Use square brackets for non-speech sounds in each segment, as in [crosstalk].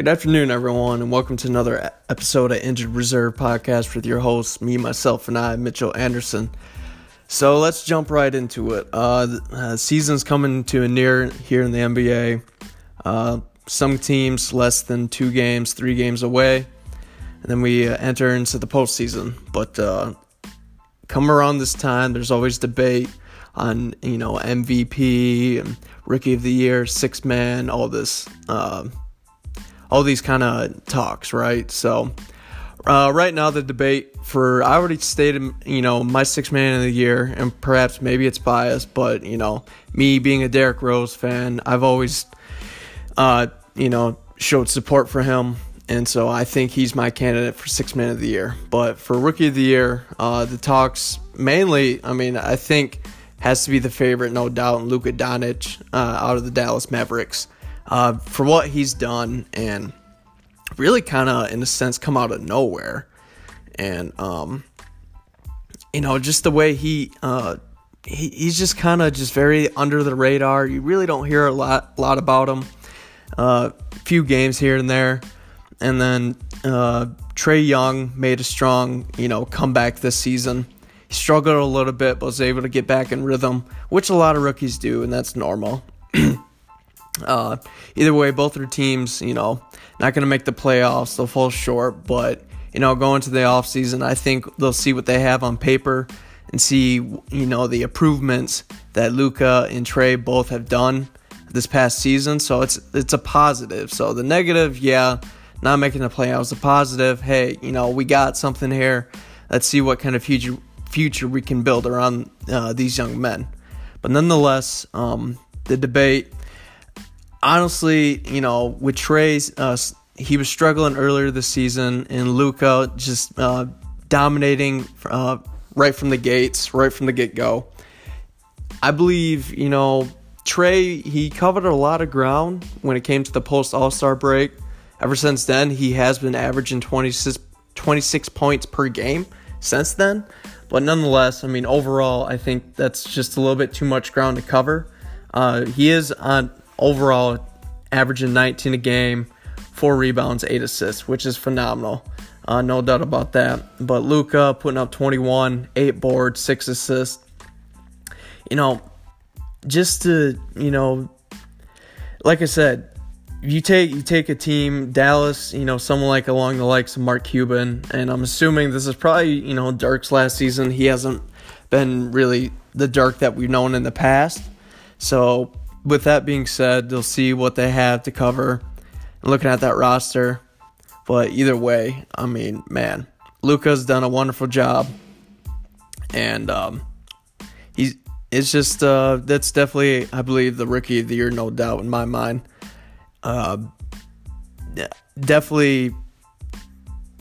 Good afternoon, everyone, and welcome to another episode of Injured Reserve Podcast with your hosts, me, myself, and I, Mitchell Anderson. So let's jump right into it. Uh, uh, season's coming to a near here in the NBA. Uh, some teams less than two games, three games away, and then we uh, enter into the postseason. But uh, come around this time, there's always debate on you know MVP and Rookie of the Year, six man, all this uh, all these kind of talks, right? So, uh, right now, the debate for I already stated, you know, my six man of the year, and perhaps maybe it's biased, but you know, me being a Derrick Rose fan, I've always, uh, you know, showed support for him, and so I think he's my candidate for six man of the year. But for rookie of the year, uh, the talks mainly, I mean, I think has to be the favorite, no doubt, Luka Doncic uh, out of the Dallas Mavericks uh, for what he's done and really kind of, in a sense, come out of nowhere. And, um, you know, just the way he, uh, he he's just kind of just very under the radar. You really don't hear a lot, lot about him. A uh, few games here and there. And then uh, Trae Young made a strong, you know, comeback this season. He struggled a little bit, but was able to get back in rhythm, which a lot of rookies do, and that's normal. [clears throat] Uh, either way, both their teams, you know, not going to make the playoffs. They'll fall short, but you know, going to the offseason, I think they'll see what they have on paper and see, you know, the improvements that Luka and Trae both have done this past season. So it's it's a positive. So the negative, yeah, not making the playoffs. The positive, hey, you know, we got something here. Let's see what kind of future future we can build around uh, these young men. But nonetheless, um, the debate honestly, you know, with Trae's, uh, he was struggling earlier this season, and Luka just uh, dominating uh, right from the gates, right from the get go. I believe, you know, Trae, he covered a lot of ground when it came to the post All Star break. Ever since then, he has been averaging 26, 26 points per game since then. But nonetheless, I mean, overall, I think that's just a little bit too much ground to cover. Uh, he is on overall averaging 19 a game, four rebounds, eight assists, which is phenomenal. Uh, no doubt about that. But Luka putting up 21, eight boards, six assists. You know, just to you know, like I said, you take you take a team, Dallas, you know, someone like along the likes of Mark Cuban, and I'm assuming this is probably you know Dirk's last season. He hasn't been really the Dirk that we've known in the past. So with that being said, they'll see what they have to cover. Looking at that roster, but either way, I mean, man, Luka's done a wonderful job, and um, he's it's just uh, that's definitely I believe the rookie of the year, no doubt in my mind. Uh, definitely,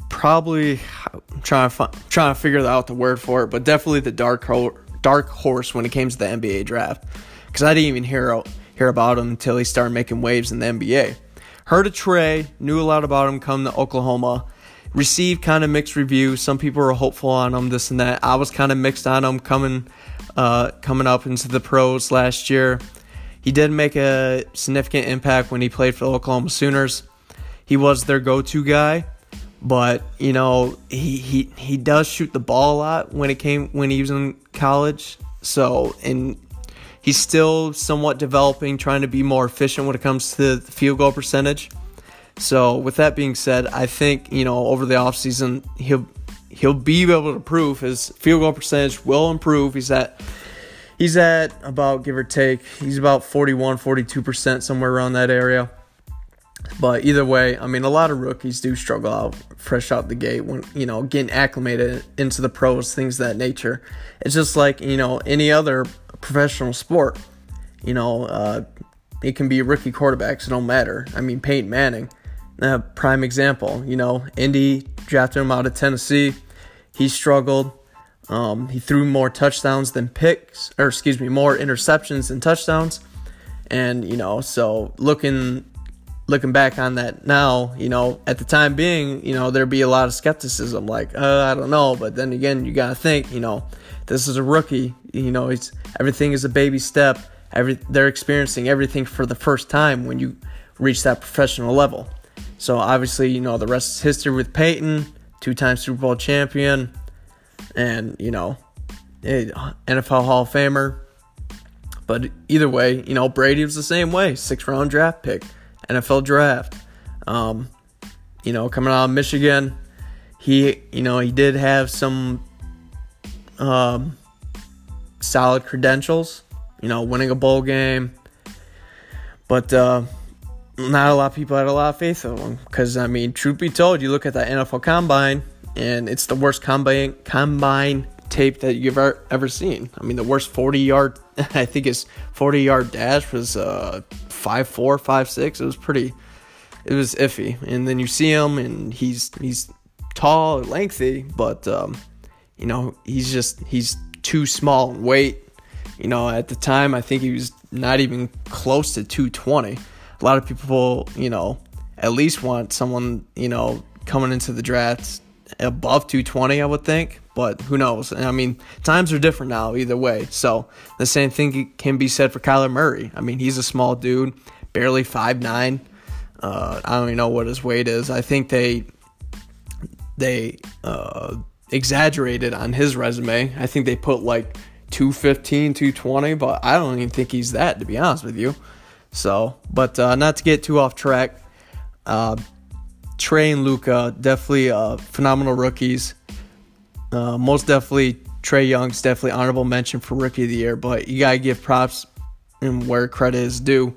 probably I'm trying to find, trying to figure out the word for it, but definitely the dark ho- dark horse when it came to the NBA draft because I didn't even hear hear about him until he started making waves in the NBA. Heard of Trae, knew a lot about him come to Oklahoma. Received kind of mixed reviews. Some people were hopeful on him, this and that. I was kind of mixed on him coming uh, coming up into the pros last year. He did make a significant impact when he played for the Oklahoma Sooners. He was their go-to guy, but you know he he he does shoot the ball a lot when it came when he was in college. So and He's still somewhat developing, trying to be more efficient when it comes to the field goal percentage. So, with that being said, I think, you know, over the offseason, he'll he'll be able to prove his field goal percentage will improve. He's at he's at about give or take, he's about 41, 42% somewhere around that area. But either way, I mean, a lot of rookies do struggle out fresh out the gate when, you know, getting acclimated into the pros, things of that nature. It's just like, you know, any other professional sport. You know, uh, it can be rookie quarterbacks, it don't matter. I mean, Peyton Manning, uh, prime example. You know, Indy drafted him out of Tennessee. He struggled. Um, he threw more touchdowns than picks, or excuse me, more interceptions than touchdowns. And you know, so looking looking back on that now, you know, at the time being, you know, there'd be a lot of skepticism, like, uh, I don't know. But then again, you gotta think, you know, this is a rookie. You know, it's everything is a baby step. Every they're experiencing everything for the first time when you reach that professional level. So obviously, you know, the rest is history with Peyton, two-time Super Bowl champion, and you know, NFL Hall of Famer. But either way, you know, Brady was the same way, six-round draft pick, NFL draft. Um, you know, coming out of Michigan, he, you know, he did have some um, solid credentials. You know, winning a bowl game, but uh, not a lot of people had a lot of faith in him because I mean, truth be told, you look at that NFL Combine and it's the worst combine combine tape that you've ever, ever seen. I mean, the worst 40 yard, [laughs] I think his 40 yard dash was uh, 5'4, 5'6. It was pretty, it was iffy. And then you see him and he's, he's tall, lengthy, but, um, you know, he's just, he's too small in weight. You know, at the time, I think he was not even close to 220 a lot of people, you know, at least want someone, you know, coming into the draft above 220, I would think. But who knows? I mean, times are different now, either way. So the same thing can be said for Kyler Murray. I mean, he's a small dude, barely five nine. Uh, I don't even know what his weight is. I think they they uh, exaggerated on his resume. I think they put like 215, 220, but I don't even think he's that, to be honest with you. So, but uh, not to get too off track, uh, Trae and Luka definitely uh, phenomenal rookies. Uh, most definitely Trae Young's definitely honorable mention for rookie of the year, but you gotta give props and where credit is due.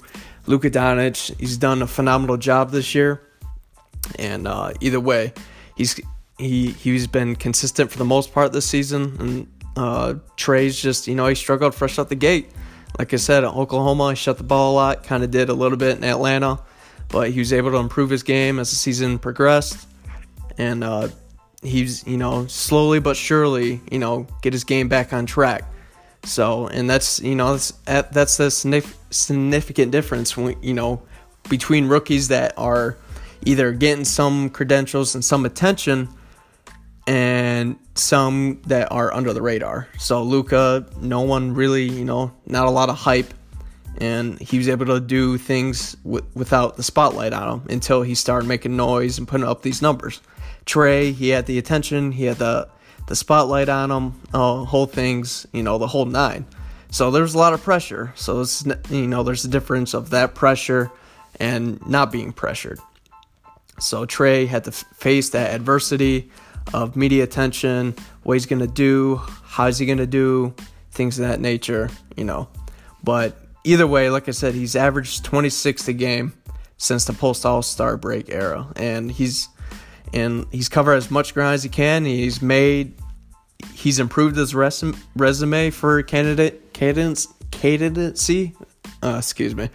Luka Doncic, he's done a phenomenal job this year, and uh, either way, he's he he's been consistent for the most part this season, and uh, Trae's just you know he struggled fresh out the gate. Like I said, Oklahoma, he shut the ball a lot, kind of did a little bit in Atlanta, but he was able to improve his game as the season progressed. And uh, he's, you know, slowly but surely, you know, get his game back on track. So, and that's, you know, that's, that's the significant difference, when, you know, between rookies that are either getting some credentials and some attention and some that are under the radar. So Luka, no one really, you know, not a lot of hype, and he was able to do things w- without the spotlight on him until he started making noise and putting up these numbers. Trae, he had the attention, he had the the spotlight on him, uh, whole things, you know, the whole nine. So there's a lot of pressure. So it's you know, there's a difference of that pressure and not being pressured. So Trae had to f- face that adversity of media attention, what he's to do, how is he to do, things of that nature, you know. But either way, like I said, he's averaged 26 a game since the post All Star break era, and he's and he's covered as much ground as he can. He's made he's improved his resume, resume for candidate cadence candidacy, uh, excuse me,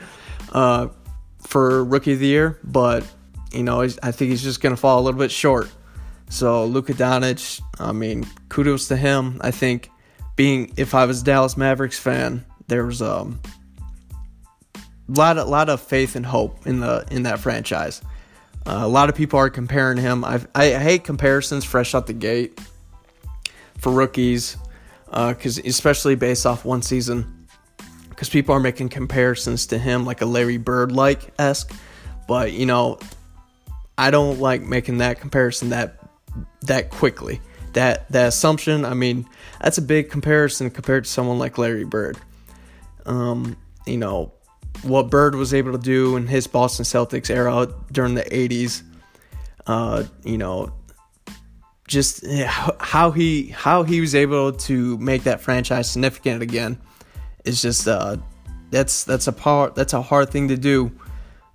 uh, for rookie of the year. But you know, I think he's just gonna fall a little bit short so Luka Doncic, I mean, kudos to him. I think being if I was Dallas Mavericks fan, there was um, a lot of lot of faith and hope in the in that franchise. Uh, a lot of people are comparing him. I've, I hate comparisons fresh out the gate for rookies, because uh, especially based off one season, because people are making comparisons to him like a Larry Bird like esque. But you know, I don't like making that comparison that that quickly. That that assumption, I mean, that's a big comparison compared to someone like Larry Bird. Um, you know, what Bird was able to do in his Boston Celtics era during the 80s. Uh, you know, just how he how he was able to make that franchise significant again is just uh, that's that's a part that's a hard thing to do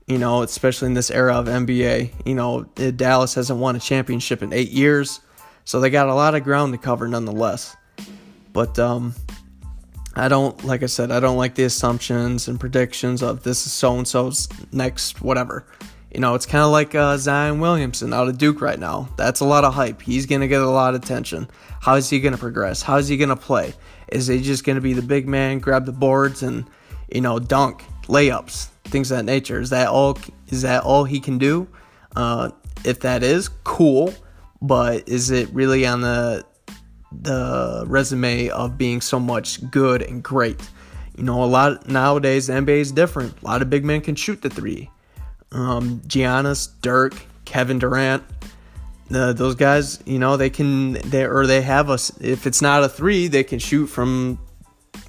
you know, especially in this era of NBA. You know, Dallas hasn't won a championship in eight years, so they got a lot of ground to cover nonetheless. But um, I don't, like I said, I don't like the assumptions and predictions of this is so and so's next whatever. You know, it's kind of like uh, Zion Williamson out of Duke right now. That's a lot of hype. He's going to get a lot of attention. How is he going to progress? How is he going to play? Is he just going to be the big man, grab the boards, and, you know, dunk, layups? things of that nature. Is that all? Is that all he can do? Uh, if that is, cool. But is it really on the the resume of being so much good and great? You know, a lot nowadays the NBA is different. A lot of big men can shoot the three. um, Giannis, Dirk, Kevin Durant. The, those guys, you know, they can they or they have us. If it's not a three, they can shoot from,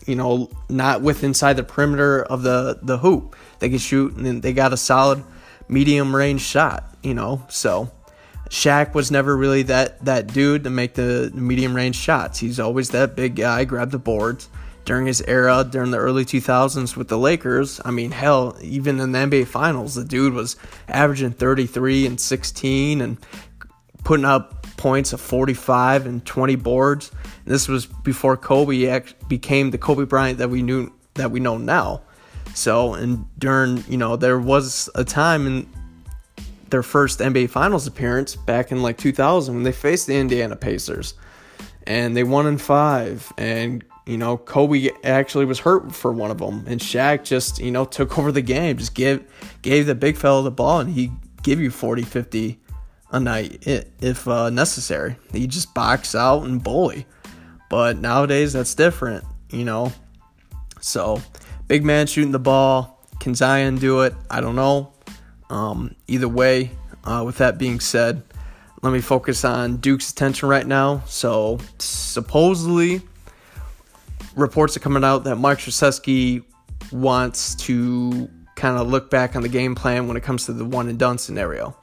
you know, not with inside the perimeter of the the hoop. They can shoot, and they got a solid medium range shot. You know, so Shaq was never really that that dude to make the medium range shots. He's always that big guy, grab the boards. During his era, during the early 2000s with the Lakers, I mean, hell, even in the NBA Finals, the dude was averaging 33 and 16 and putting up points of 45 and 20 boards. And this was before Kobe became the Kobe Bryant that we knew that we know now. So, and during, you know, there was a time in their first NBA Finals appearance back in like 2000 when they faced the Indiana Pacers, and they won in five. And you know, Kobe actually was hurt for one of them, and Shaq just you know took [laughs] over the game, just gave gave the big fella the ball, and he give you 40, 50 a night if uh, necessary. He just box out and bully. But nowadays that's different, you know. So, big man shooting the ball. Can Zion do it? I don't know. Um, either way, uh, with that being said, let me focus on Duke's attention right now. So, supposedly, reports are coming out that Mike Krzyzewski wants to kind of look back on the game plan when it comes to the one and done scenario.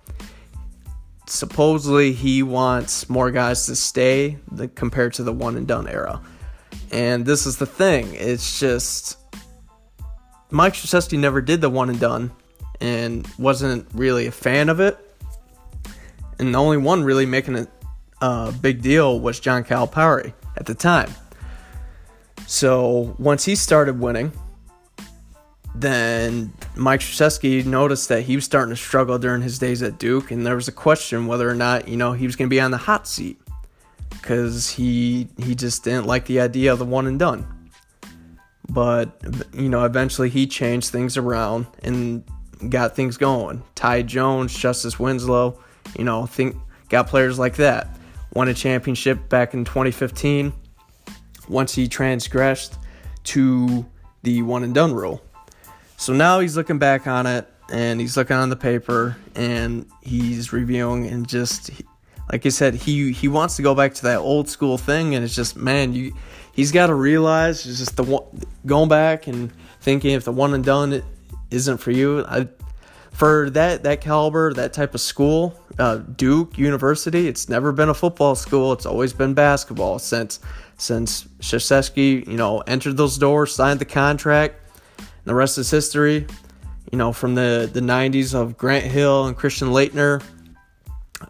Supposedly, he wants more guys to stay the, compared to the one and done era. And this is the thing. It's just Mike Krzyzewski never did the one and done and wasn't really a fan of it. And the only one really making a big deal was John Calipari at the time. So once he started winning, then Mike Krzyzewski noticed that he was starting to struggle during his days at Duke, and there was a question whether or not you know he was going to be on the hot seat because he he just didn't like the idea of the one and done. But you know, eventually he changed things around, and got things going. Ty Jones, Justice Winslow, you know, think got players like that. Won a championship back in 2015 once he transgressed to the one and done rule. So now he's looking back on it and he's looking on the paper and he's reviewing and just like I said, he he wants to go back to that old school thing, and it's just man, you he's got to realize it's just the one going back and thinking if the one and done isn't for you. I, for that that caliber, that type of school, uh, Duke University, it's never been a football school. It's always been basketball since since Krzyzewski, you know, entered those doors, signed the contract. And the rest is history. You know, from the the '90s of Grant Hill and Christian Laettner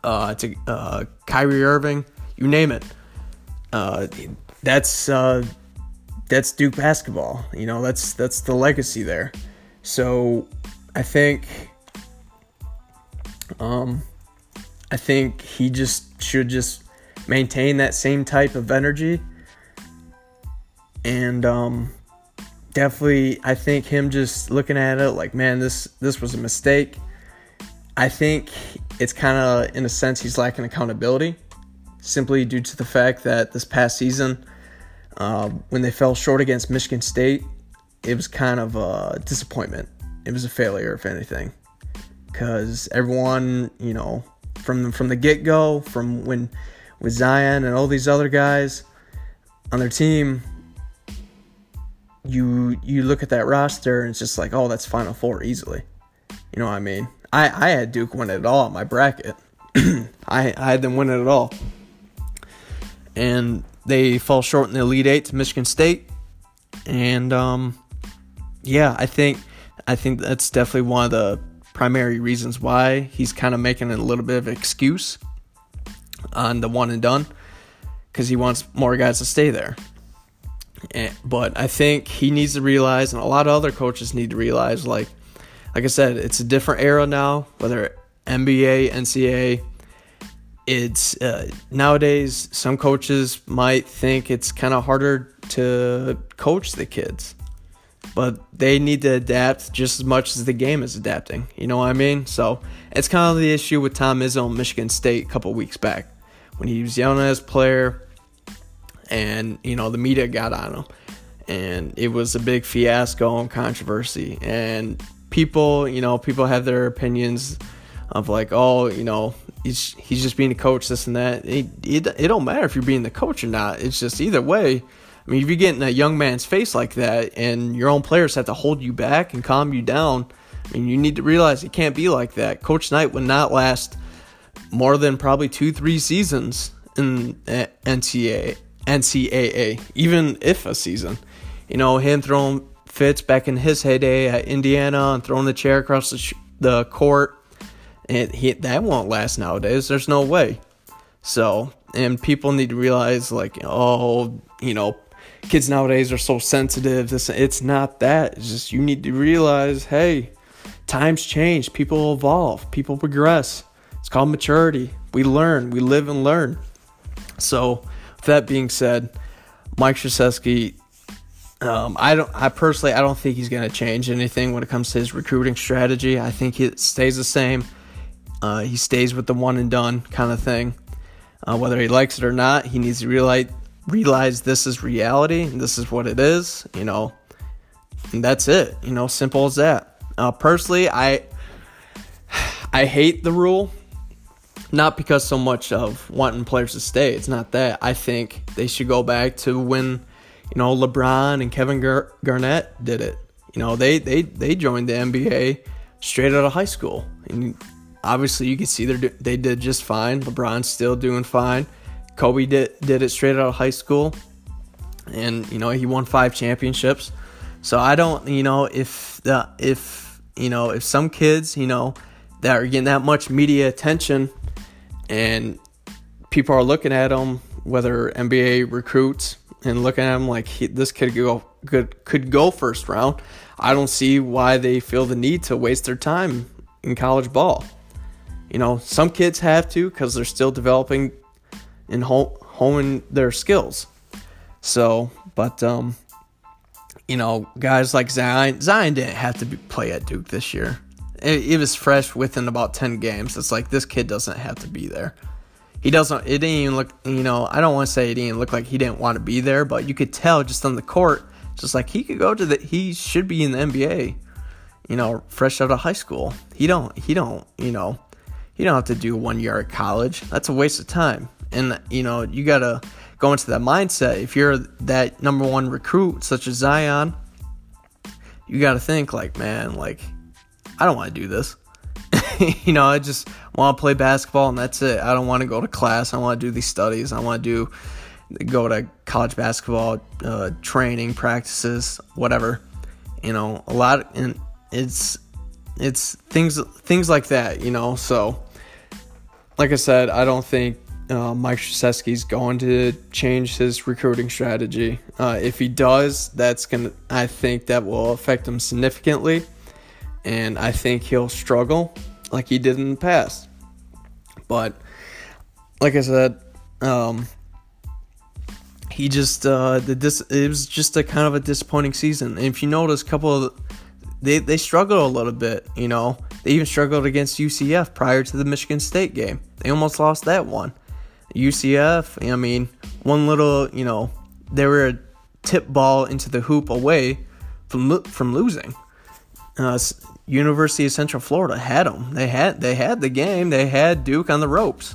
uh, to uh, Kyrie Irving, you name it. Uh, that's uh, that's Duke basketball. You know, that's that's the legacy there. So I think um I think he just should just maintain that same type of energy. And um definitely I think him just looking at it like man this this was a mistake. I think it's kind of in a sense he's lacking accountability simply due to the fact that this past season uh, when they fell short against Michigan State it was kind of a disappointment. It was a failure, if anything, because everyone, you know, from from the get go, from when with Zion and all these other guys on their team, you you look at that roster and it's just like, oh, that's Final Four easily. You know what I mean? I I had Duke win it all my bracket. [clears throat] I I had them win it all, and they fall short in the Elite Eight to Michigan State, and um, yeah, I think I think that's definitely one of the primary reasons why he's kind of making it a little bit of excuse on the one and done because he wants more guys to stay there. And, but I think he needs to realize, and a lot of other coaches need to realize, like, like I said, it's a different era now. Whether NBA, NCAA, it's uh, nowadays some coaches might think it's kind of harder to coach the kids but they need to adapt just as much as the game is adapting. You know what I mean? So it's kind of the issue with Tom Izzo in Michigan State a couple weeks back when he was yelling at his player, and you know the media got on him, and it was a big fiasco and controversy. And people, you know, people have their opinions of like, oh, you know, he's he's just being a coach, this and that. It, it, it don't matter if you're being the coach or not. It's just either way. I mean, if you get in a young man's face like that, and your own players have to hold you back and calm you down, I mean, you need to realize it can't be like that. Coach Knight would not last more than probably two, three seasons in NCAA, NCAA, even if a season. You know, him throwing fits back in his heyday at Indiana and throwing the chair across the, sh- the court and he, that won't last nowadays. There's no way. So, and people need to realize, like, oh, you know, kids nowadays are so sensitive. This, it's not that. It's just you need to realize, hey, times change. People evolve. People progress. It's called maturity. We learn. We live and learn. So, with that being said, Mike Krzyzewski, um, I don't. I personally, I don't think he's going to change anything when it comes to his recruiting strategy. I think it stays the same. Uh, he stays with the one and done kind of thing. Uh, whether he likes it or not, he needs to realize realize this is reality this is what it is. You know, and that's it. You know, simple as that. Uh, personally, I I hate the rule. Not because so much of wanting players to stay. It's not that. I think they should go back to when, you know, LeBron and Kevin Gar- Garnett did it. You know, they they they joined the NBA straight out of high school, and obviously you can see they they did just fine. LeBron's still doing fine. Kobe did did it straight out of high school, and you know he won five championships. So I don't, you know, if the if you know if some kids, you know, that are getting that much media attention, and people are looking at them, whether NBA recruits and looking at them like he, this kid could go could could go first round. I don't see why they feel the need to waste their time in college ball. You know, some kids have to because they're still developing and honing their skills. So, but um, you know, guys like Zion, Zion didn't have to be, play at Duke this year. It, it, was fresh within about ten games. It's like this kid doesn't have to be there. He doesn't. It didn't even look. You know, I don't want to say it didn't look like he didn't want to be there, but you could tell just on the court, just like he could go to the. He should be in the NBA. You know, fresh out of high school. He don't. He don't. You know he don't have to do one year at college. That's a waste of time. And, you know, you got to go into that mindset. If you're that number one recruit, such as Zion, you got to think, like, man, like, I don't want to do this. [laughs] you know, I just want to play basketball and that's it. I don't want to go to class. I want to do these studies. I want to do, go to college basketball uh, training, practices, whatever. You know, a lot, and it's, it's things, things like that, you know, so like I said, I don't think uh, Mike Krzyzewski's going to change his recruiting strategy. Uh, if he does, that's gonna. I think that will affect him significantly, and I think he'll struggle like he did in the past. But like I said, um, he just uh, the dis- it was just a kind of a disappointing season. And if you notice, a couple of they they struggled a little bit. You know, they even struggled against UCF prior to the Michigan State game. They almost lost that one. UCF, I mean, one little, you know, they were a tip ball into the hoop away from from losing. Uh, University of Central Florida had them. They had they had the game. They had Duke on the ropes,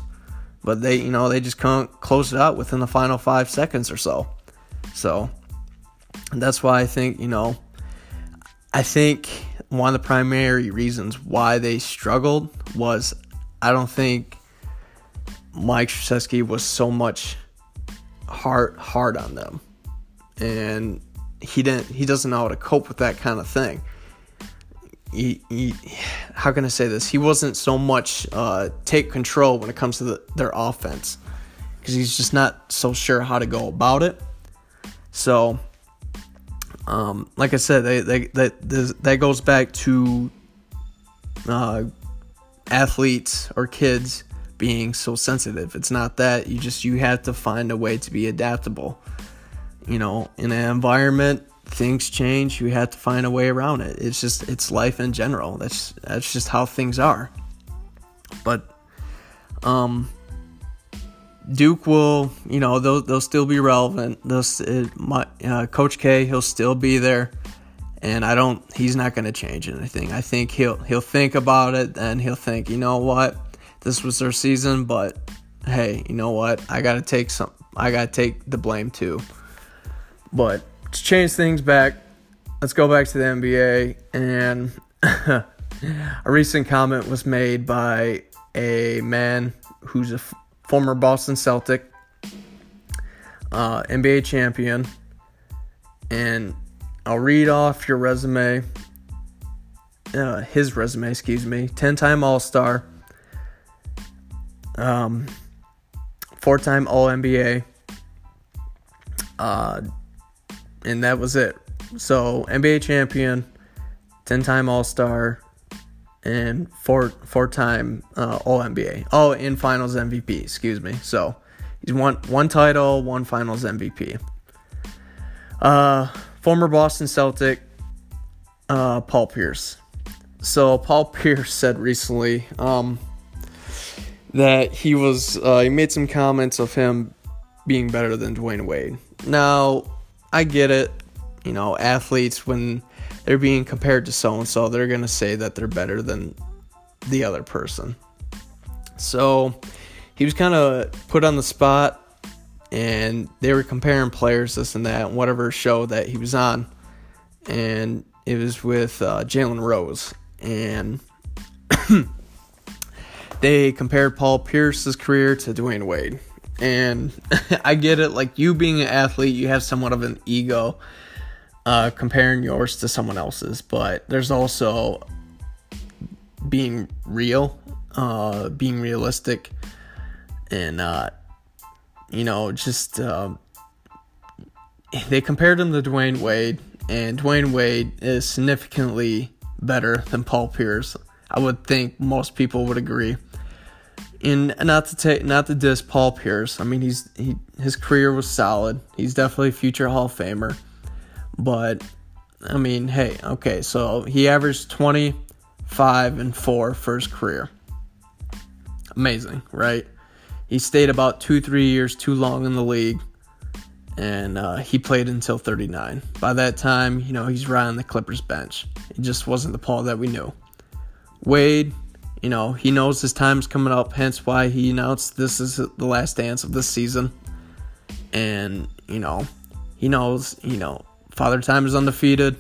but they you know they just couldn't close it out within the final five seconds or so. So that's why I think you know I think one of the primary reasons why they struggled was I don't think Mike Krzyzewski was so much hard hard on them, and he didn't he doesn't know how to cope with that kind of thing. He, he, how can I say this? He wasn't so much uh, take control when it comes to the, their offense because he's just not so sure how to go about it. So um, like I said, they, they, that that goes back to uh, athletes or kids being so sensitive. It's not that you just you have to find a way to be adaptable. You know, in an environment, things change. You have to find a way around it. It's just it's life in general. That's that's just how things are. But um, Duke will, you know, they'll, they'll still be relevant. They'll, uh, my, uh, Coach K, he'll still be there. and I don't. He's not going to change anything. I think he'll he'll think about it and he'll think, you know what, this was their season, but hey, you know what, I got to take some. I got to take the blame too. But to change things back, let's go back to the NBA and. [laughs] a recent comment was made by a man who's a f- former Boston Celtic, uh, NBA champion, and I'll read off your resume, uh, his resume, excuse me. 10 time All Star, um, four time All NBA, uh, and that was it. So, NBA champion, 10 time All Star, and four four time uh, All NBA. Oh, in Finals MVP. Excuse me. So he's won one title, one Finals MVP. Uh, former Boston Celtic, uh, Paul Pierce. So Paul [laughs] Pierce said recently um, that he was uh, he made some comments of him being better than Dwyane Wade. Now I get it, you know, athletes when they're being compared to so and so, they're gonna say that they're better than the other person. So he was kind of put on the spot and they were comparing players, this and that, whatever show that he was on. And it was with uh, Jalen Rose. And [clears throat] they compared Paul Pierce's career to Dwyane Wade. And [laughs] I get it, like you being an athlete, you have somewhat of an ego uh, comparing yours to someone else's, but there's also being real, uh, being realistic, and uh, you know, just um, they compared him to Dwyane Wade, and Dwyane Wade is significantly better than Paul Pierce. I would think most people would agree. And not to take, not to diss Paul Pierce. I mean, he's he his career was solid. He's definitely a future Hall of Famer. But I mean, hey, okay, so he averaged 25 and 4 for his career. Amazing, right? He stayed about two, three years too long in the league, and uh, he played until 39. By that time, you know, he's on the Clippers bench. It just wasn't the Paul that we knew. Wade, you know, he knows his time's coming up, hence why he announced this is the last dance of this season. And, you know, he knows, you know, Father Time is undefeated.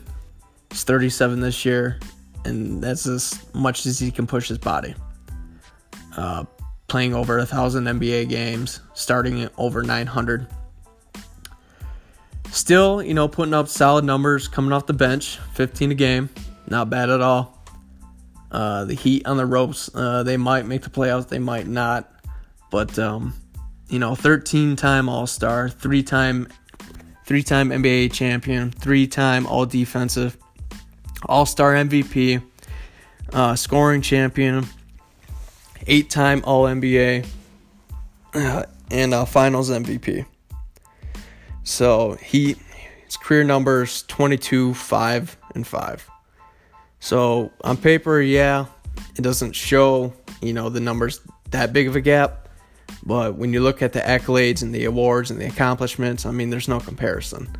He's 37 this year, and that's as much as he can push his body. Uh, playing over a thousand NBA games, starting at over 900. Still, you know, putting up solid numbers coming off the bench, 15 a game, not bad at all. Uh, the Heat on the ropes, uh, they might make the playoffs, they might not, but um, you know, 13 time All Star, three time three time NBA champion, three time All Defensive, All Star MVP, uh, scoring champion, eight time All NBA, uh, and uh, Finals MVP. So he his career numbers 22, 5, and 5. So on paper, yeah, it doesn't show, you know, the numbers that big of a gap. But when you look at the accolades and the awards and the accomplishments, I mean, there's no comparison.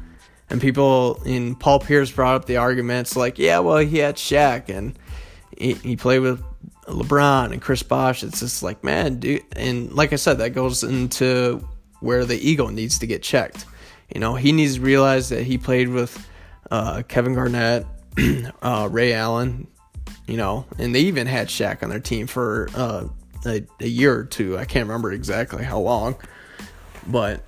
And people in Paul Pierce brought up the arguments like, yeah, well, he had Shaq and he, he played with LeBron and Chris Bosh. It's just like, man, dude. And like I said, that goes into where the ego needs to get checked. You know, he needs to realize that he played with uh, Kevin Garnett, [clears throat] uh, Ray Allen, you know, and they even had Shaq on their team for uh, a, a year or two. I can't remember exactly how long, but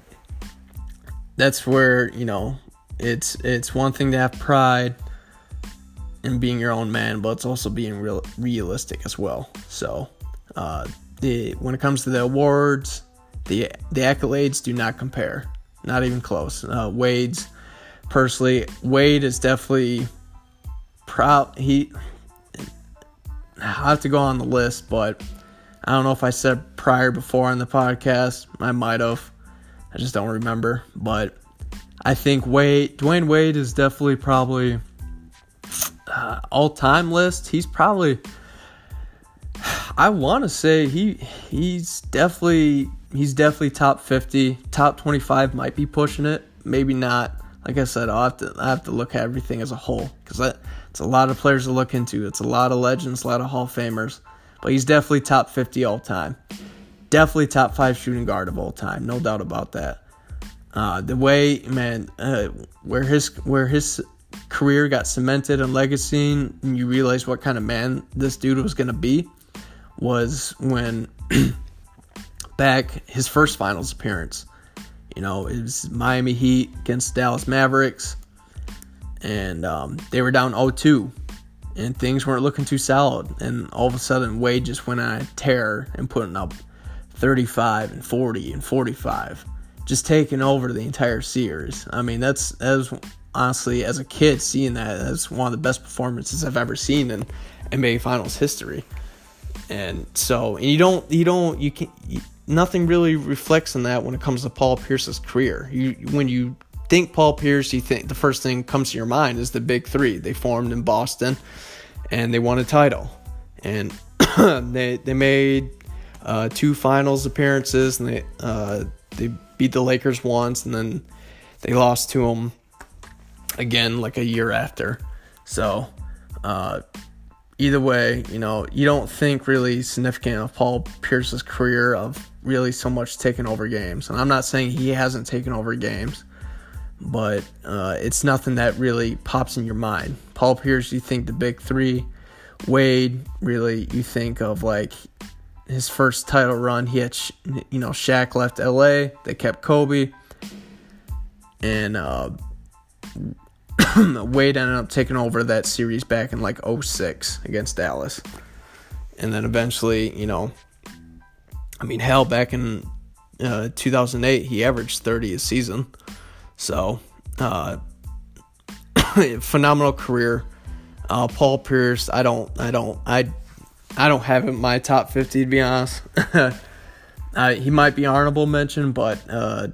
that's where you know it's it's one thing to have pride in being your own man, but it's also being real realistic as well. So, uh, the when it comes to the awards, the the accolades do not compare, not even close. Uh, Wade's personally, Wade is definitely proud. He I have to go on the list, but I don't know if I said prior before on the podcast. I might have. I just don't remember. But I think Wade, Dwyane Wade is definitely probably uh, all time list. He's probably. I want to say he he's definitely he's definitely top 50, top 25 might be pushing it, maybe not like I said, I have to I have to look at everything as a whole because it's a lot of players to look into. It's a lot of legends, a lot of Hall of Famers, but he's definitely top 50 all time. Definitely top five shooting guard of all time, no doubt about that. Uh, the way, man, uh, where his where his career got cemented and legacy, and you realize what kind of man this dude was gonna be, was when [clears throat] back his first finals appearance. You know, it was Miami Heat against Dallas Mavericks, and um, they were down 0-2, and things weren't looking too solid. And all of a sudden, Wade just went on a tear and putting up 35 and 40 and 45, just taking over the entire series. I mean, that's that was honestly as a kid seeing that as one of the best performances I've ever seen in NBA Finals history. And so, and you don't, you don't, you can, you, nothing really reflects on that when it comes to Paul Pierce's career. You, when you think Paul Pierce, you think the first thing comes to your mind is the Big Three. They formed in Boston, and they won a title, and [clears throat] they they made uh, two finals appearances, and they uh, they beat the Lakers once, and then they lost to them again like a year after. So, uh, either way, you know, you don't think really significant of Paul Pierce's career of really so much taking over games. And I'm not saying he hasn't taken over games, but uh, it's nothing that really pops in your mind. Paul Pierce, you think the big three. Wade, really, you think of like his first title run, he had, you know, Shaq left LA. They kept Kobe. And uh, [coughs] Wade ended up taking over that series back in like 06 against Dallas. And then eventually, you know, I mean, hell, back in uh, 2008, he averaged 30 a season. So, uh, [coughs] phenomenal career. Uh, Paul Pierce, I don't, I don't, I I don't have him in my top 50 to be honest. [laughs] he might be honorable mention, but uh,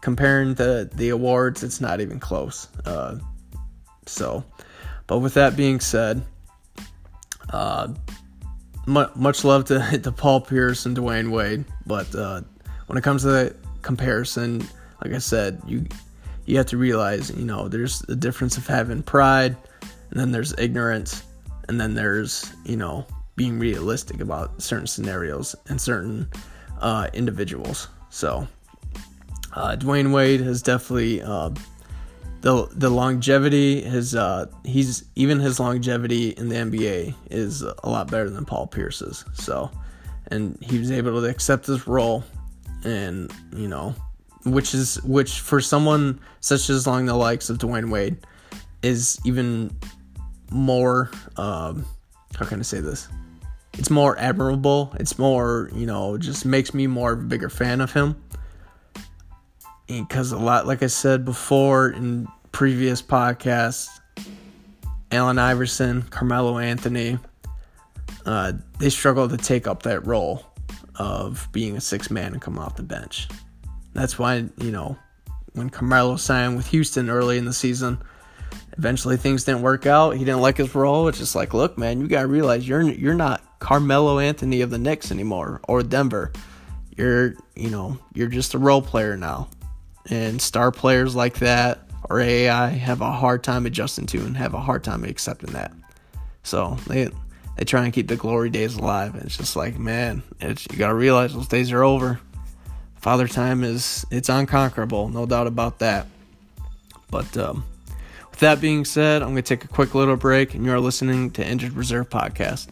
comparing the the awards, it's not even close. Uh, so, but with that being said, uh, much love to, [laughs] to Paul Pierce and Dwyane Wade, but uh, when it comes to the comparison, like I said, you you have to realize, you know, there's the difference of having pride, and then there's ignorance, and then there's, you know, being realistic about certain scenarios and certain uh, individuals. So, uh, Dwyane Wade has definitely uh, the the longevity. His uh, he's even his longevity in the NBA is a lot better than Paul Pierce's. So, and he was able to accept this role, and you know, which is which for someone such as along the likes of Dwyane Wade is even more. Um, how can I say this? it's more admirable. It's more, you know, just makes me more of a bigger fan of him. Because a lot, like I said before in previous podcasts, Allen Iverson, Carmelo Anthony, uh, they struggle to take up that role of being a six man and come off the bench. That's why, you know, when Carmelo signed with Houston early in the season, eventually things didn't work out. He didn't like his role. It's just like, look, man, you gotta realize you're you're not Carmelo Anthony of the Knicks anymore or Denver. You're, you know, you're just a role player now. And star players like that or AI have a hard time adjusting to and have a hard time accepting that. So they they try and keep the glory days alive. And it's just like, man, it's, you gotta realize those days are over. Father time is it's unconquerable, no doubt about that. But um, with that being said, I'm gonna take a quick little break, and you're listening to Injured Reserve Podcast.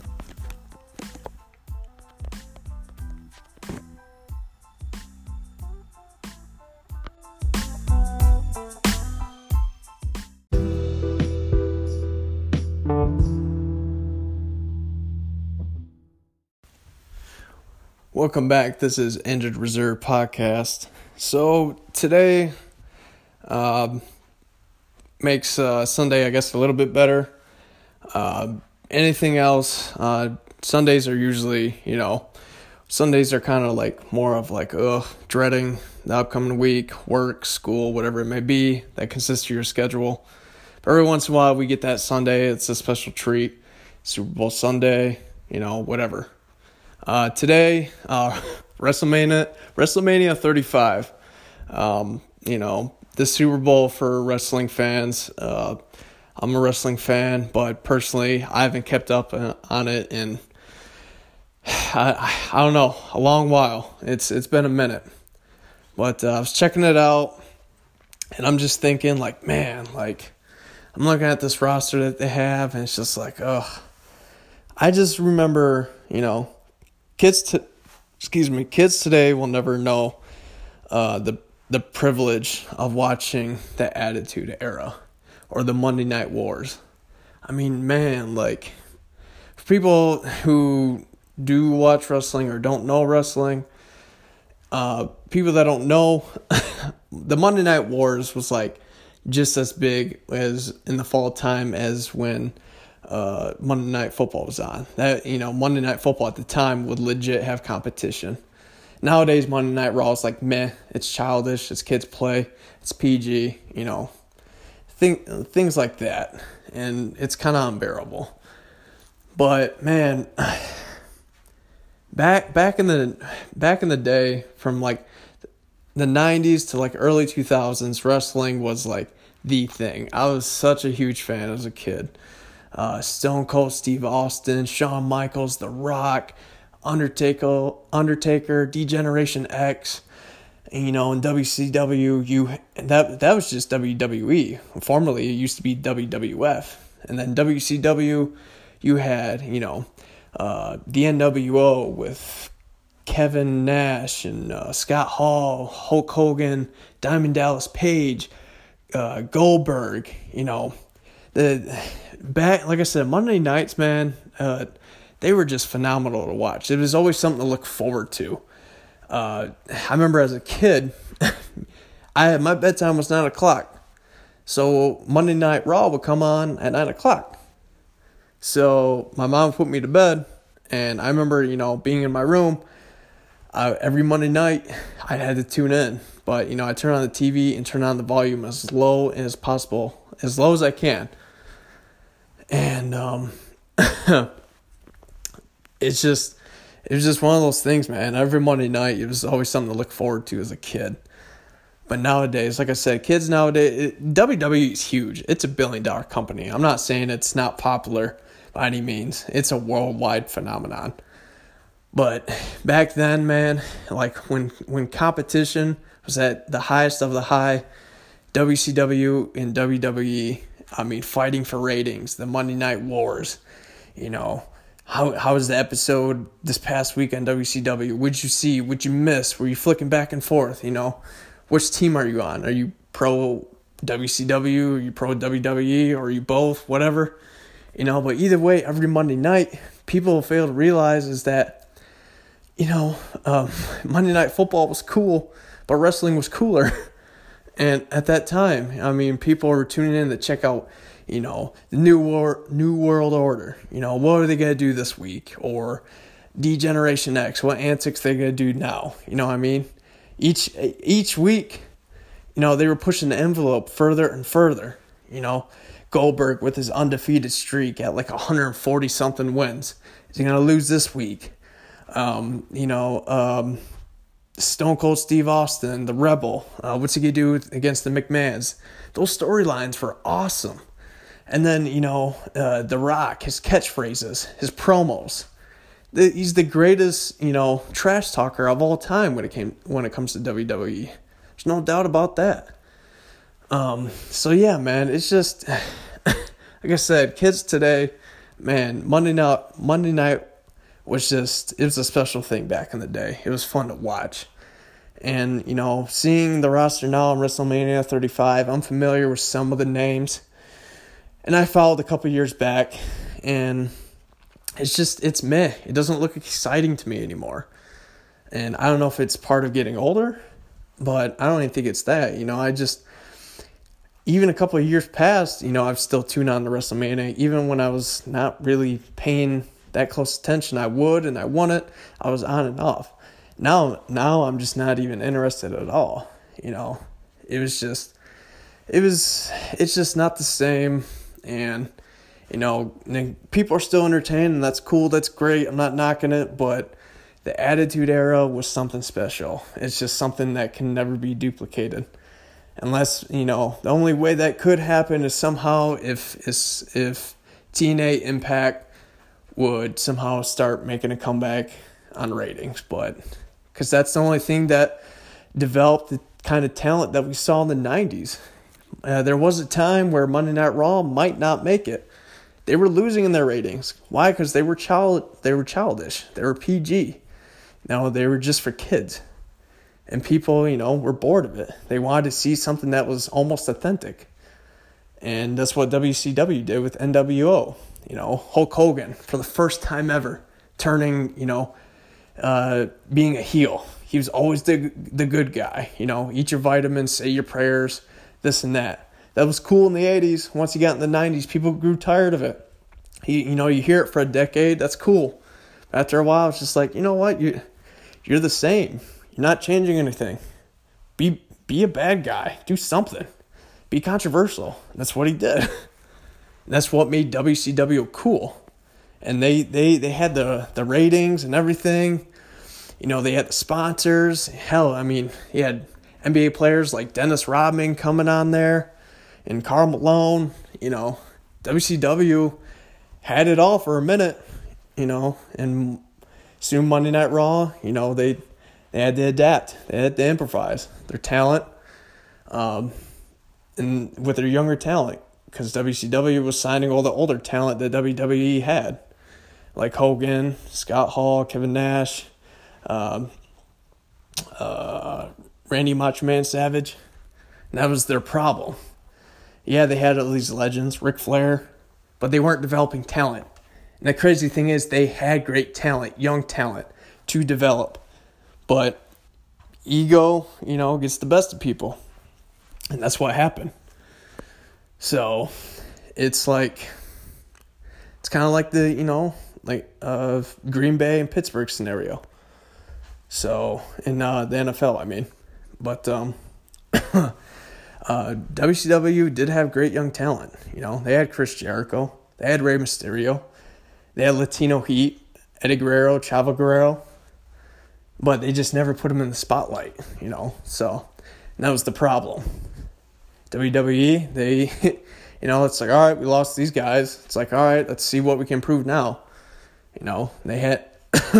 Welcome back. This is Injured Reserve Podcast. So today uh, makes uh, Sunday, I guess, a little bit better. Uh, anything else? Uh, Sundays are usually, you know, Sundays are kind of like more of like, ugh, dreading the upcoming week, work, school, whatever it may be that consists of your schedule. But every once in a while, we get that Sunday. It's a special treat. Super Bowl Sunday, you know, whatever uh, today, uh, [laughs] WrestleMania, WrestleMania 35. Um, you know, the Super Bowl for wrestling fans. Uh, I'm a wrestling fan, but personally, I haven't kept up on it in [sighs] I, I don't know a long while. It's it's been a minute, but uh, I was checking it out, and I'm just thinking like, man, like I'm looking at this roster that they have, and it's just like, oh, I just remember, you know, kids to, excuse me, kids today will never know uh, the the privilege of watching the Attitude Era or the Monday Night Wars. I mean, man, like people who do watch wrestling or don't know wrestling, uh, people that don't know, [laughs] the Monday Night Wars was like just as big as in the fall time as when uh, Monday Night Football was on. That you know, Monday Night Football at the time would legit have competition. Nowadays, Monday Night Raw is like meh. It's childish. It's kids play. It's PG. You know, think things like that, and it's kind of unbearable. But man, [sighs] back back in the back in the day, from like the '90s to like early 2000s, wrestling was like the thing. I was such a huge fan as a kid. Uh, Stone Cold Steve Austin, Shawn Michaels, The Rock, Undertaker, Undertaker, D-Generation X, you know, in WCW, you that that was just WWE. Formerly, it used to be WWF, and then WCW, you had you know, uh, the NWO with Kevin Nash and uh, Scott Hall, Hulk Hogan, Diamond Dallas Page, uh, Goldberg. You know, the back like I said, Monday nights, man. Uh, they were just phenomenal to watch. It was always something to look forward to. Uh, I remember as a kid, [laughs] I my bedtime was nine o'clock, so Monday Night Raw would come on at nine o'clock. So my mom put me to bed, and I remember you know being in my room. Uh, every Monday night, I had to tune in, but you know I turn on the TV and turn on the volume as low as possible, as low as I can, and um. [laughs] it's just it was just one of those things, man. Every Monday night, it was always something to look forward to as a kid. But nowadays, like I said, kids nowadays, it, WWE is huge. It's a billion dollar company. I'm not saying it's not popular by any means. It's a worldwide phenomenon. But back then, man, like when when competition was at the highest of the high, WCW and WWE, I mean, fighting for ratings, the Monday Night Wars, you know, how how was the episode this past week on WCW? What'd you see? What'd you miss? Were you flicking back and forth? You know, which team are you on? Are you pro WCW? Are you pro WWE? Or are you both? Whatever. You know, but either way, every Monday night, people fail to realize is that, you know, um, [laughs] Monday Night Football was cool, but wrestling was cooler. [laughs] and at that time, I mean, people were tuning in to check out you know, the new war, new world order. You know, what are they gonna do this week? Or D-Generation X, what antics they gonna do now? You know what I mean? Each each week, you know, they were pushing the envelope further and further. You know, Goldberg with his undefeated streak at like 140 something wins. Is he gonna lose this week? Um, you know, um, Stone Cold Steve Austin, the Rebel. Uh, what's he gonna do against the McMahons? Those storylines were awesome. And then, you know, uh, The Rock, his catchphrases, his promos. The, he's the greatest, you know, trash talker of all time when it came when it comes to WWE. There's no doubt about that. Um, so yeah, man, it's just [sighs] like I said, kids today, man, Monday night Monday night was just it was a special thing back in the day. It was fun to watch. And, you know, seeing the roster now on WrestleMania 35, I'm familiar with some of the names and I followed a couple years back, and it's just it's meh. It doesn't look exciting to me anymore, and I don't know if it's part of getting older, but I don't even think it's that. You know, I just even a couple of years past, you know, I've still tuned on to WrestleMania. Even when I was not really paying that close attention, I would and I it. I was on and off. Now, now I'm just not even interested at all. You know, it was just, it was, it's just not the same. And you know people are still entertained and that's cool. That's great. I'm not knocking it. But the attitude era was something special. It's just something that can never be duplicated. Unless you know the only way that could happen is somehow if if, if TNA Impact would somehow start making a comeback on ratings, but because that's the only thing that developed the kind of talent that we saw in the 90s. Uh, there was a time where Monday Night Raw might not make it. They were losing in their ratings. Why? Because they were child they were childish. They were PG. No, they were just for kids. And people, you know, were bored of it. They wanted to see something that was almost authentic. And that's what WCW did with NWO. You know, Hulk Hogan for the first time ever turning, you know, uh, being a heel. He was always the the good guy. You know, eat your vitamins, say your prayers, this and that. That was cool in the '80s. Once you got in the '90s, people grew tired of it. He, you know, you hear it for a decade. That's cool. After a while, it's just like, you know what, you you're the same. You're not changing anything. Be be a bad guy. Do something. Be controversial. That's what he did. [laughs] that's what made WCW cool. And they, they, they had the, the ratings and everything. You know, they had the sponsors. Hell, I mean, he had NBA players like Dennis Rodman coming on there and Karl Malone. You know, WCW had it all for a minute, you know, and soon Monday Night Raw, you know, they they had to adapt, they had to improvise their talent, um, and with their younger talent, because WCW was signing all the older talent that WWE had, like Hogan, Scott Hall, Kevin Nash, um, uh, Randy Macho Savage. And that was their problem. Yeah, they had all these legends, Ric Flair, but they weren't developing talent. And the crazy thing is, they had great talent, young talent, to develop. But ego, you know, gets the best of people. And that's what happened. So it's like, it's kind of like the, you know, like uh, Green Bay and Pittsburgh scenario. So in uh, the NFL, I mean, but um, [coughs] uh, WCW did have great young talent. You know, they had Chris Jericho, they had Rey Mysterio, they had Latino Heat, Eddie Guerrero, Chavo Guerrero, but they just never put him in the spotlight. You know, so that was the problem. WWE, they, [laughs] you know, it's like, all right, we lost these guys. It's like, all right, let's see what we can prove now. You know, they had [clears throat]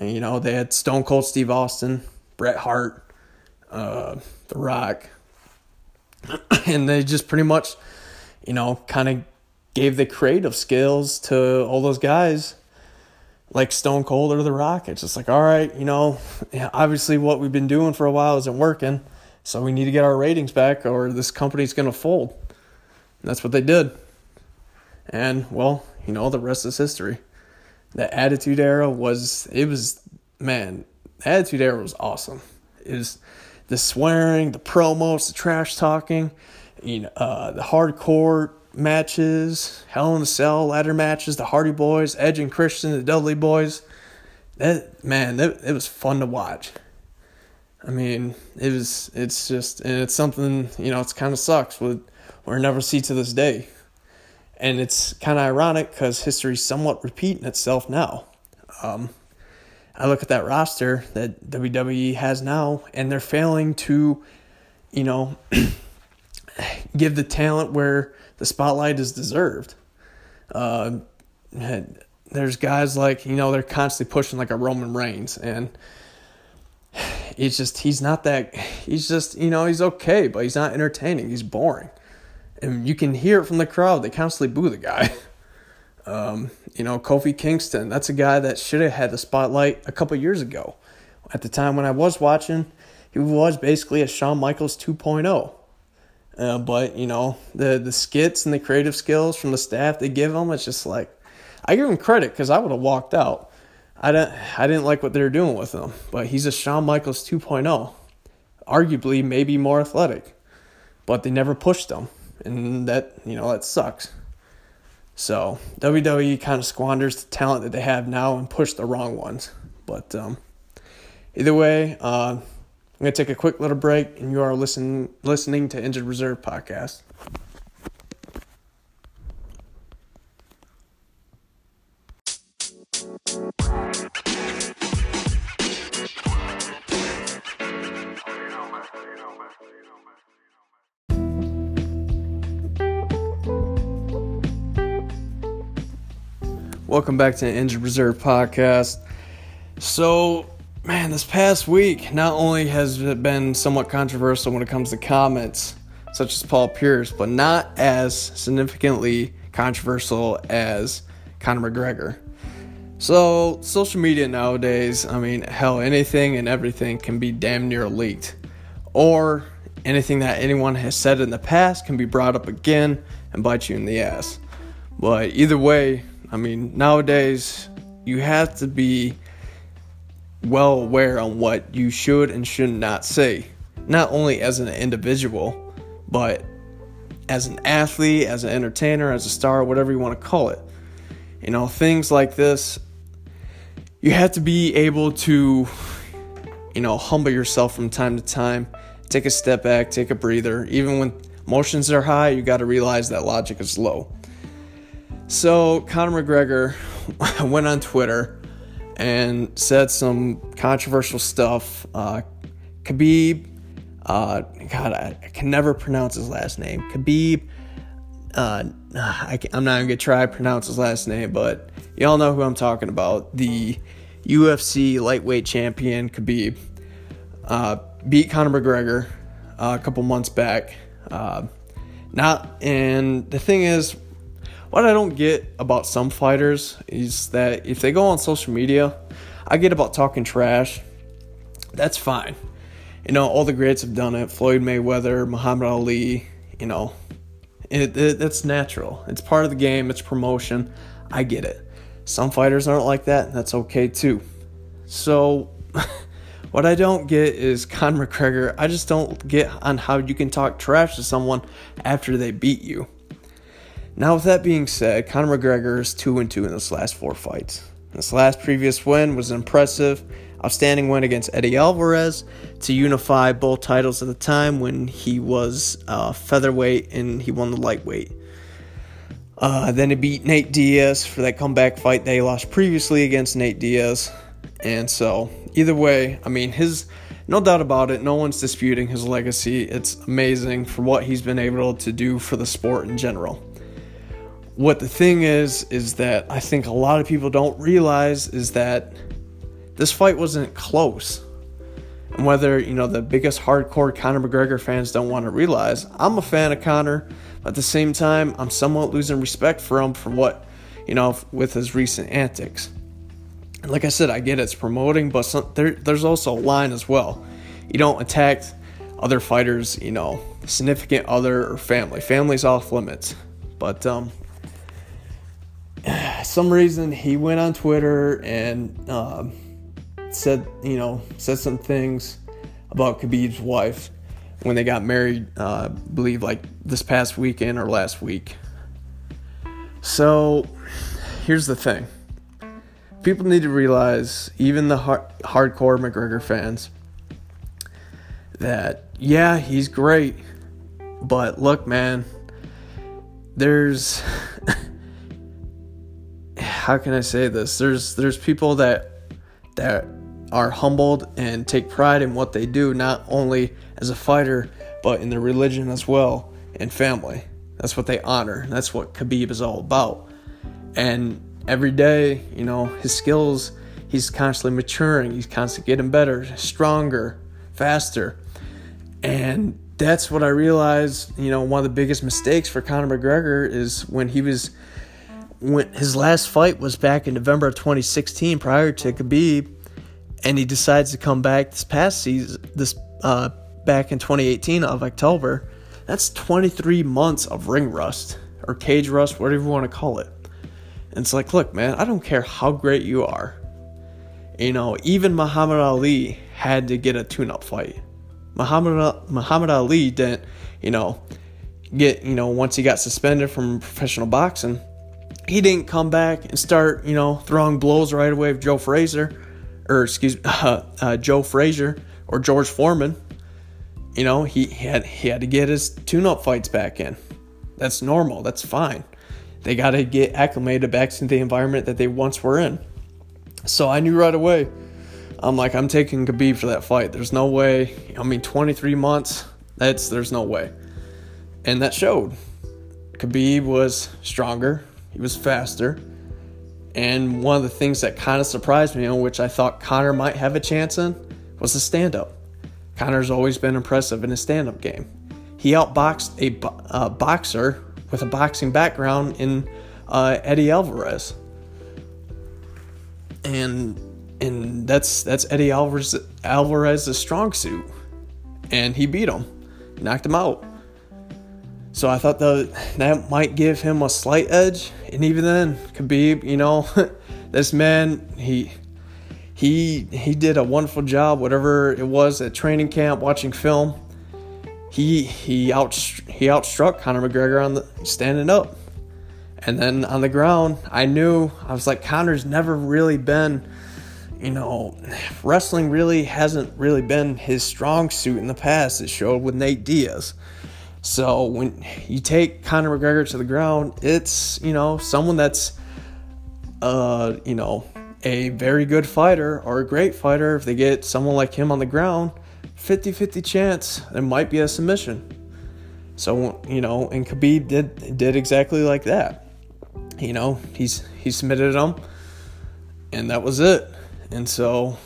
you know, they had Stone Cold Steve Austin, Bret Hart, uh, The Rock. [clears throat] and they just pretty much, you know, kind of gave the creative skills to all those guys like Stone Cold or The Rock. It's just like, all right, you know, obviously what we've been doing for a while isn't working. So we need to get our ratings back or this company's going to fold. And that's what they did. And, well, you know, the rest is history the Attitude Era was it was man, the Attitude Era was awesome. It was the swearing, the promos, the trash talking, you know, uh, the hardcore matches, Hell in a Cell ladder matches, the Hardy Boys, Edge and Christian, the Dudley Boys. That man, it was fun to watch. I mean, it was. It's just, and it's something you know. It's kind of sucks. What we'll never see to this day. And it's kind of ironic because history's somewhat repeating itself now. Um, I look at that roster that WWE has now, and they're failing to, you know, [clears throat] give the talent where the spotlight is deserved. Uh, there's guys like you know they're constantly pushing like a Roman Reigns, and it's just he's not that. He's just you know he's okay, but he's not entertaining. He's boring and you can hear it from the crowd. They constantly boo the guy. [laughs] Um, you know, Kofi Kingston, that's a guy that should have had the spotlight a couple years ago. At the time when I was watching, he was basically a Shawn Michaels 2.0. Uh, but, you know, the, the skits and the creative skills from the staff they give him, it's just like, I give him credit because I would have walked out. I didn't, I didn't like what they were doing with him, but he's a Shawn Michaels 2.0. Arguably, maybe more athletic, but they never pushed him and that you know that sucks. So WWE kind of squanders the talent that they have now and push the wrong ones. But um, either way, uh, I'm gonna take a quick little break, and you are listening listening to Injured Reserve podcast. Welcome back to the Injured Reserve podcast. So, man, this past week not only has it been somewhat controversial when it comes to comments, such as Paul Pierce, but not as significantly controversial as Conor McGregor. So, social media nowadays, I mean, hell, anything and everything can be damn near leaked. Or anything that anyone has said in the past can be brought up again and bite you in the ass. But either way, I mean, nowadays you have to be well aware on what you should and should not say, not only as an individual, but as an athlete, as an entertainer, as a star, whatever you want to call it. You know, things like this, you have to be able to, you know, humble yourself from time to time, take a step back, take a breather. Even when emotions are high, you got to realize that logic is low. So, Conor McGregor [laughs] went on Twitter and said some controversial stuff. Uh, Khabib, uh, God, I, I, can never pronounce his last name. Khabib, uh, I am not gonna try to pronounce his last name, but y'all know who I'm talking about. The UFC lightweight champion Khabib uh, beat Conor McGregor uh, a couple months back. Uh, not, and the thing is, what I don't get about some fighters is that if they go on social media, I get about talking trash. That's fine. You know, all the greats have done it. Floyd Mayweather, Muhammad Ali, you know, it, it, it's natural. It's part of the game, it's promotion. I get it. Some fighters aren't like that, that's okay too. So, [laughs] what I don't get is Conor McGregor. I just don't get on how you can talk trash to someone after they beat you. Now, with that being said, Conor McGregor is 2 and 2 in this last four fights. This last previous win was an impressive, outstanding win against Eddie Alvarez to unify both titles at the time when he was uh, featherweight and he won the lightweight. Uh, then he beat Nate Diaz for that comeback fight they lost previously against Nate Diaz. And so, either way, I mean, his no doubt about it, no one's disputing his legacy. It's amazing for what he's been able to do for the sport in general what the thing is is that I think a lot of people don't realize is that this fight wasn't close. And whether, you know, the biggest hardcore Conor McGregor fans don't want to realize, I'm a fan of Conor, but at the same time, I'm somewhat losing respect for him for what, you know, with his recent antics. And like I said, I get it's promoting, but some, there, there's also a line as well. You don't attack other fighters, you know, significant other or family. Family's off limits. But um, [sighs] some reason he went on Twitter and uh, said, you know, said some things about Khabib's wife when they got married. Uh, believe like this past weekend or last week. So here's the thing: people need to realize, even the hard- hardcore McGregor fans, that yeah, he's great, but look, man, there's [laughs] how can I say this? There's there's people that that are humbled and take pride in what they do, not only as a fighter, but in their religion as well and family. That's what they honor. That's what Khabib is all about. And every day, you know, his skills, he's constantly maturing, he's constantly getting better, stronger, faster. And that's what I realized, you know, one of the biggest mistakes for Conor McGregor is when he was when his last fight was back in November of 2016 prior to Khabib, and he decides to come back this past season, this uh, back in 2018 of October. That's 23 months of ring rust or cage rust, whatever you want to call it. And it's like, look, man, I don't care how great you are. You know, even Muhammad Ali had to get a tune-up fight. Muhammad Muhammad Ali didn't, you know, get you know once he got suspended from professional boxing he didn't come back and start, you know, throwing blows right away with Joe Frazier, or excuse me, [laughs] uh, uh, Joe Frazier or George Foreman. You know, he had he had to get his tune-up fights back in. That's normal. That's fine. They got to get acclimated back to the environment that they once were in. So I knew right away. I'm like, I'm taking Khabib for that fight. There's no way. I mean, 23 months. That's there's no way. And that showed. Khabib was stronger, he was faster, And one of the things that kind of surprised me, on which I thought Conor might have a chance in, was the stand up. Conor's always been impressive in his stand up game. He outboxed a uh, boxer with a boxing background in uh, Eddie Alvarez. And and that's that's Eddie Alvarez Alvarez's strong suit. And he beat him. Knocked him out. So I thought that that might give him a slight edge. And even then, Khabib, you know, [laughs] this man, he he he did a wonderful job, whatever it was at training camp, watching film. He he out he outstruck Conor McGregor on the standing up, and then on the ground, I knew I was like Conor's never really been, you know, wrestling really hasn't really been his strong suit in the past. It showed with Nate Diaz. So when you take Conor McGregor to the ground, it's you know someone that's, uh, you know, a very good fighter or a great fighter. If they get someone like him on the ground, 50-50 chance there might be a submission. So you know, and Khabib did did exactly like that. You know, he's he submitted him, and that was it. And so,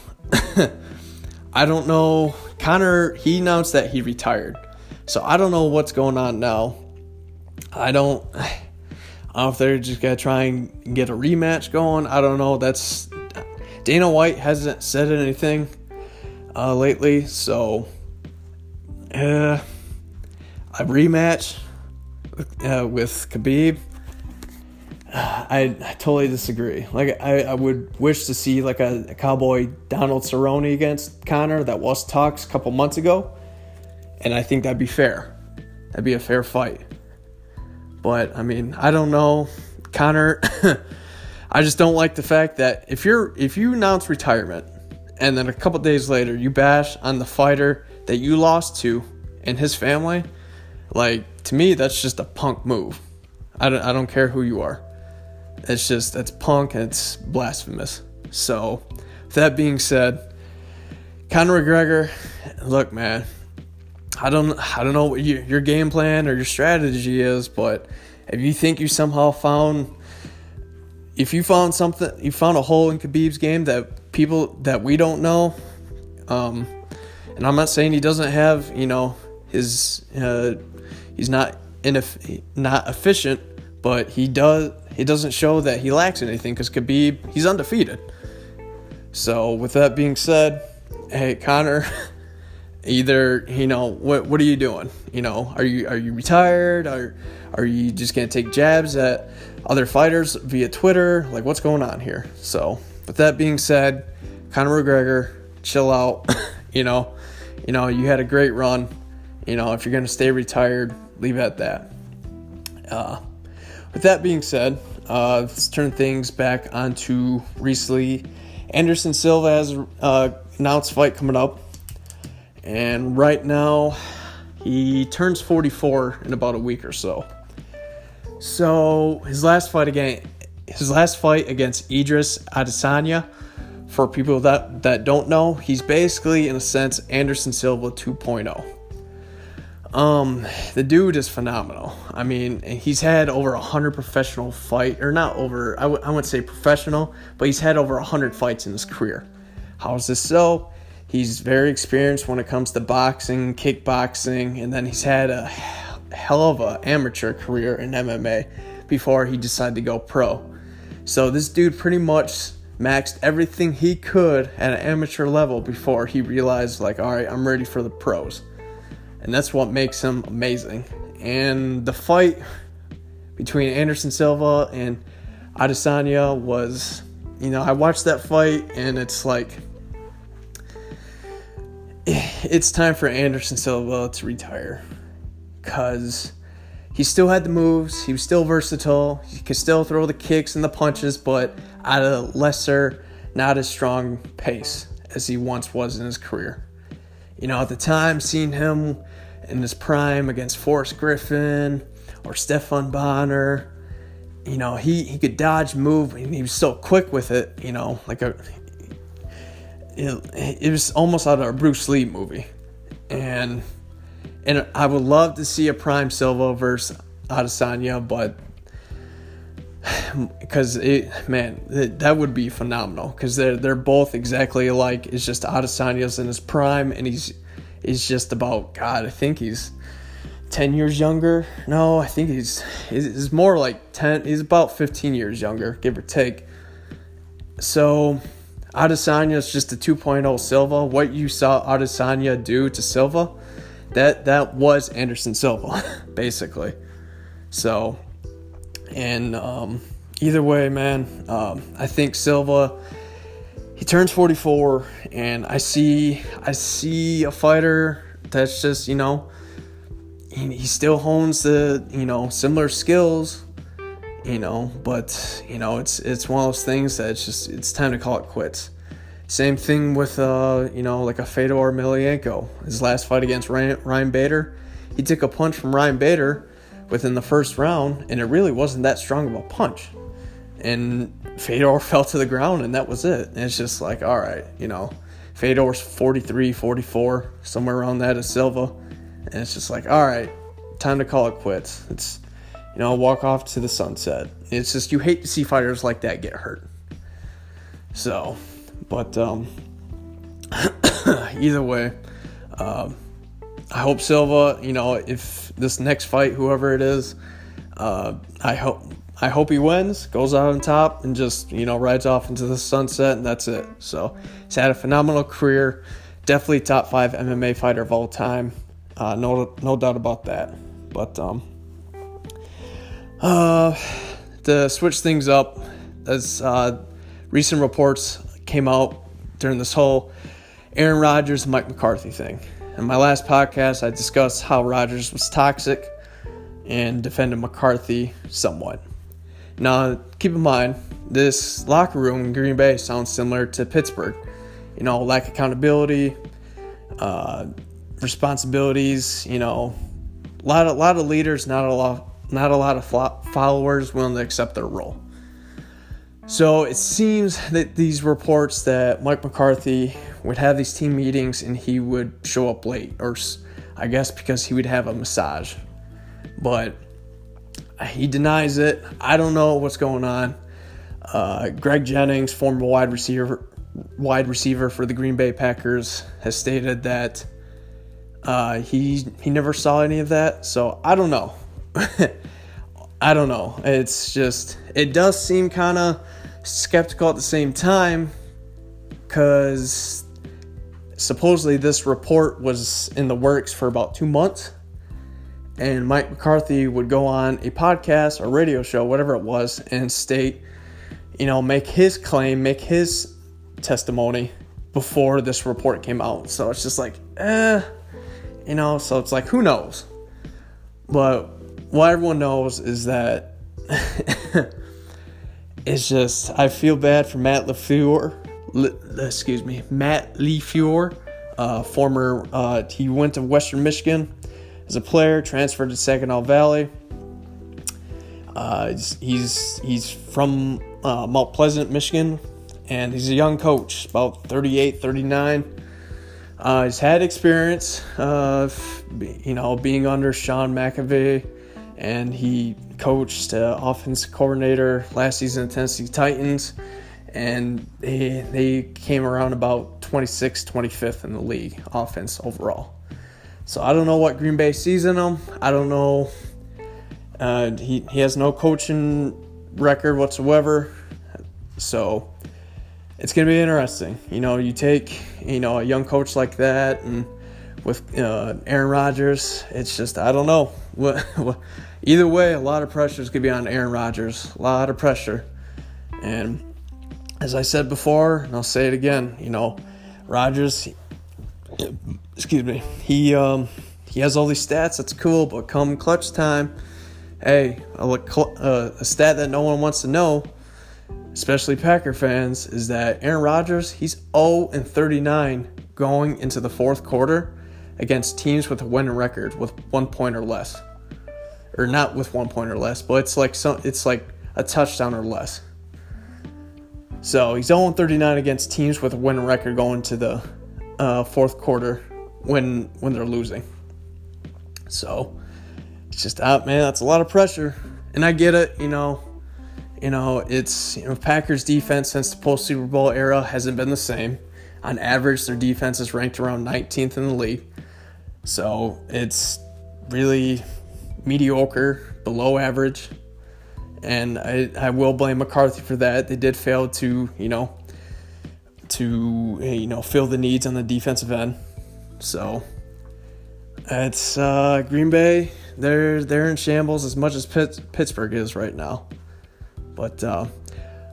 [laughs] I don't know. Conor he announced that he retired. So I don't know what's going on now. I don't. I don't know if they're just gonna try and get a rematch going. I don't know. That's Dana White hasn't said anything uh, lately, so uh, a rematch uh, with Khabib. I, I, totally disagree. Like I, I would wish to see like a, a cowboy Donald Cerrone against Conor that was talks a couple months ago and I think that'd be fair. That'd be a fair fight. But I mean, I don't know, Conor. [laughs] I just don't like the fact that if you're if you announce retirement and then a couple days later you bash on the fighter that you lost to and his family, like to me that's just a punk move. I don't I don't care who you are. It's just that's punk and it's blasphemous. So, that being said, Conor McGregor, look man, I don't I don't know what you, your game plan or your strategy is, but if you think you somehow found if you found something you found a hole in Khabib's game that people that we don't know, um, and I'm not saying he doesn't have you know his uh, he's not ineff- not efficient, but he does he doesn't show that he lacks anything because Khabib he's undefeated. So with that being said, hey Conor. [laughs] either you know what what are you doing? You know are you are you retired? Are are you just gonna take jabs at other fighters via twitter? Like what's going on here? So with that being said conor mcgregor chill out. [coughs] You know you know you had a great run. You know if you're gonna stay retired leave it at that. Uh, with that being said uh, let's turn things back onto recently anderson silva has uh, announced fight coming up and right now, he turns 44 in about a week or so. So his last fight again, his last fight against Idris Adesanya. For people that that don't know, he's basically in a sense Anderson Silva 2.0. Um, the dude is phenomenal. I mean, he's had over a hundred professional fight, or not over. I w- I wouldn't say professional, but he's had over a hundred fights in his career. How is this so? He's very experienced when it comes to boxing, kickboxing, and then he's had a hell of a amateur career in MMA before he decided to go pro. So this dude pretty much maxed everything he could at an amateur level before he realized like, all right, I'm ready for the pros. And that's what makes him amazing. And the fight between Anderson Silva and Adesanya was, you know, I watched that fight and it's like it's time for Anderson Silva to retire because he still had the moves, he was still versatile, he could still throw the kicks and the punches, but at a lesser, not as strong pace as he once was in his career. You know, at the time, seeing him in his prime against Forrest Griffin or Stephan Bonnar, you know, he, he could dodge, move, and he was so quick with it, you know, like a it, it was almost out of a Bruce Lee movie, and and I would love to see a Prime Silva versus Adesanya, but [sighs] because it man it, that would be phenomenal because they're they're both exactly alike. It's just Adesanya's in his prime and he's he's just about God. I think he's ten years younger. No, I think he's he's more like ten. He's about fifteen years younger, give or take. So Adesanya is just a 2.0 Silva. What you saw Adesanya do to Silva, that that was Anderson Silva, [laughs] basically. So, and um, either way, man, um, I think Silva. He turns 44, and I see I see a fighter that's just you know he, he still hones the you know similar skills you know but you know it's it's one of those things that it's just it's time to call it quits. Same thing with uh you know like a Fedor Emelianenko. His last fight against Ryan, Ryan Bader he took a punch from Ryan Bader within the first round and it really wasn't that strong of a punch. And Fedor [laughs] fell to the ground and that was it. And it's just like all right you know Fedor's 43 44 somewhere around that is Silva. And it's just like all right time to call it quits. It's you know, walk off to the sunset. It's just you hate to see fighters like that get hurt. So, but um, [coughs] either way, um, I hope Silva. You know, if this next fight, whoever it is, uh, I hope I hope he wins, goes out on top, and just you know rides off into the sunset, and that's it. So he's had a phenomenal career. Definitely top five MMA fighter of all time. Uh, no, no doubt about that. But um, uh, to switch things up, as uh, recent reports came out during this whole Aaron Rodgers Mike McCarthy thing. In my last podcast, I discussed how Rodgers was toxic and defended McCarthy somewhat. Now, keep in mind, this locker room in Green Bay sounds similar to Pittsburgh. You know, lack accountability, uh, responsibilities. You know, a lot, of, lot of leaders, not a lot, not a lot of followers willing to accept their role. So it seems that these reports that Mike McCarthy would have these team meetings and he would show up late, or I guess because he would have a massage. But he denies it. I don't know what's going on. Uh, Greg Jennings, former wide receiver, wide receiver for the Green Bay Packers, has stated that uh, he he never saw any of that. So I don't know. [laughs] I don't know. It's just, it does seem kind of skeptical at the same time because supposedly this report was in the works for about two months. And Mike McCarthy would go on a podcast or radio show, whatever it was, and state, you know, make his claim, make his testimony before this report came out. So it's just like, eh, you know, so it's like, who knows? But what everyone knows is that [laughs] it's just I feel bad for Matt LaFleur. Le, excuse me, Matt LaFleur, uh, former. Uh, he went to Western Michigan as a player, transferred to Saginaw Valley. Uh, he's, he's from uh, Mount Pleasant, Michigan, and he's a young coach, about 38, 39. Uh, he's had experience of, you know, being under Sean McVay and he coached uh, offense coordinator last season at Tennessee Titans, and they they came around about 26th, 25th in the league offense overall. So I don't know what Green Bay sees in him. I don't know. Uh, he he has no coaching record whatsoever, so it's gonna be interesting. You know, you take you know a young coach like that and with uh, Aaron Rodgers, it's just I don't know [laughs] what either way, a lot of pressure is going to be on Aaron Rodgers. A lot of pressure. And as I said before, and I'll say it again, you know, Rodgers, excuse me, he um, he has all these stats. That's cool, but come clutch time, hey, a, uh, a stat that no one wants to know, especially Packer fans, is that Aaron Rodgers, he's 0 and 39 going into the fourth quarter against teams with a winning record with one point or less or not with one point or less, but it's like some it's like a touchdown or less. So he's 0 39 against teams with a winning record going to the uh, fourth quarter when when they're losing. So it's just out, man. That's a lot of pressure, and I get it. You know, You know, it's you know Packers defense since the post Super Bowl era hasn't been the same. On average, their defense is ranked around 19th in the league. So it's really mediocre, below average. And I, I will blame McCarthy for that. They did fail to, you know, to you know fill the needs on the defensive end. So it's uh, Green Bay. They're they're in shambles as much as Pitt, Pittsburgh is right now. But uh,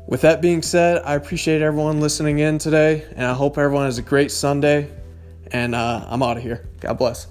with that being said, I appreciate everyone listening in today, and I hope everyone has a great Sunday. And uh, I'm out of here. God bless.